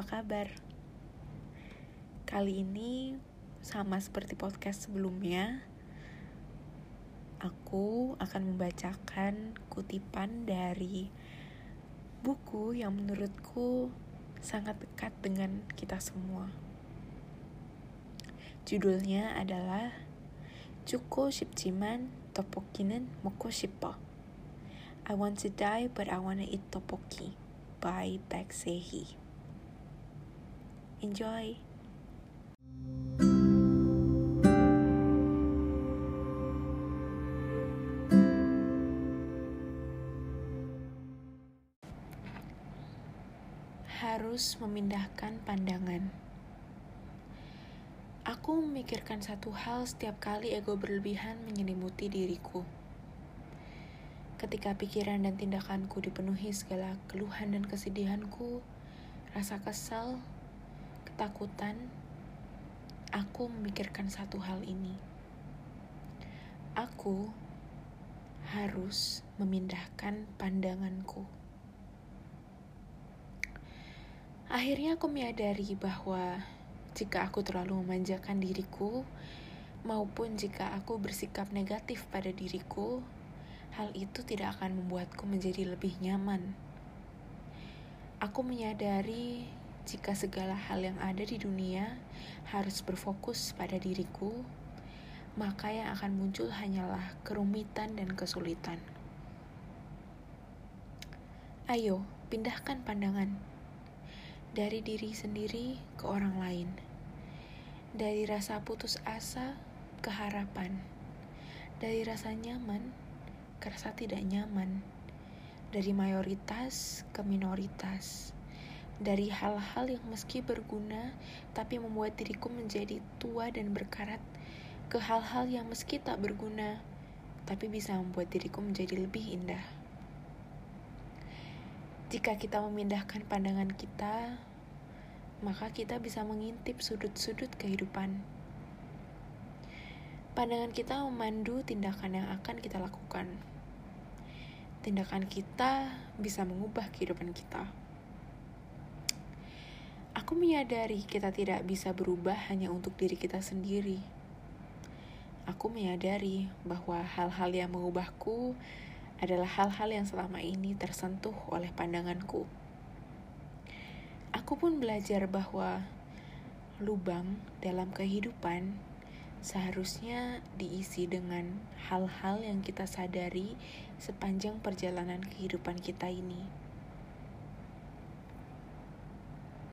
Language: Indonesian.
apa kabar? Kali ini sama seperti podcast sebelumnya, aku akan membacakan kutipan dari buku yang menurutku sangat dekat dengan kita semua. Judulnya adalah Cuko Shipjiman Topoki는 Moko Shippo. I want to die but I wanna eat tteokbokki by Baek Sehi. Enjoy! Harus memindahkan pandangan. Aku memikirkan satu hal setiap kali ego berlebihan menyelimuti diriku. Ketika pikiran dan tindakanku dipenuhi segala keluhan dan kesedihanku, rasa kesal, ketakutan, aku memikirkan satu hal ini. Aku harus memindahkan pandanganku. Akhirnya aku menyadari bahwa jika aku terlalu memanjakan diriku, maupun jika aku bersikap negatif pada diriku, hal itu tidak akan membuatku menjadi lebih nyaman. Aku menyadari jika segala hal yang ada di dunia harus berfokus pada diriku, maka yang akan muncul hanyalah kerumitan dan kesulitan. Ayo, pindahkan pandangan dari diri sendiri ke orang lain, dari rasa putus asa ke harapan, dari rasa nyaman ke rasa tidak nyaman, dari mayoritas ke minoritas, dari hal-hal yang meski berguna tapi membuat diriku menjadi tua dan berkarat, ke hal-hal yang meski tak berguna tapi bisa membuat diriku menjadi lebih indah. Jika kita memindahkan pandangan kita, maka kita bisa mengintip sudut-sudut kehidupan. Pandangan kita memandu tindakan yang akan kita lakukan. Tindakan kita bisa mengubah kehidupan kita. Aku menyadari kita tidak bisa berubah hanya untuk diri kita sendiri. Aku menyadari bahwa hal-hal yang mengubahku adalah hal-hal yang selama ini tersentuh oleh pandanganku. Aku pun belajar bahwa lubang dalam kehidupan seharusnya diisi dengan hal-hal yang kita sadari sepanjang perjalanan kehidupan kita ini.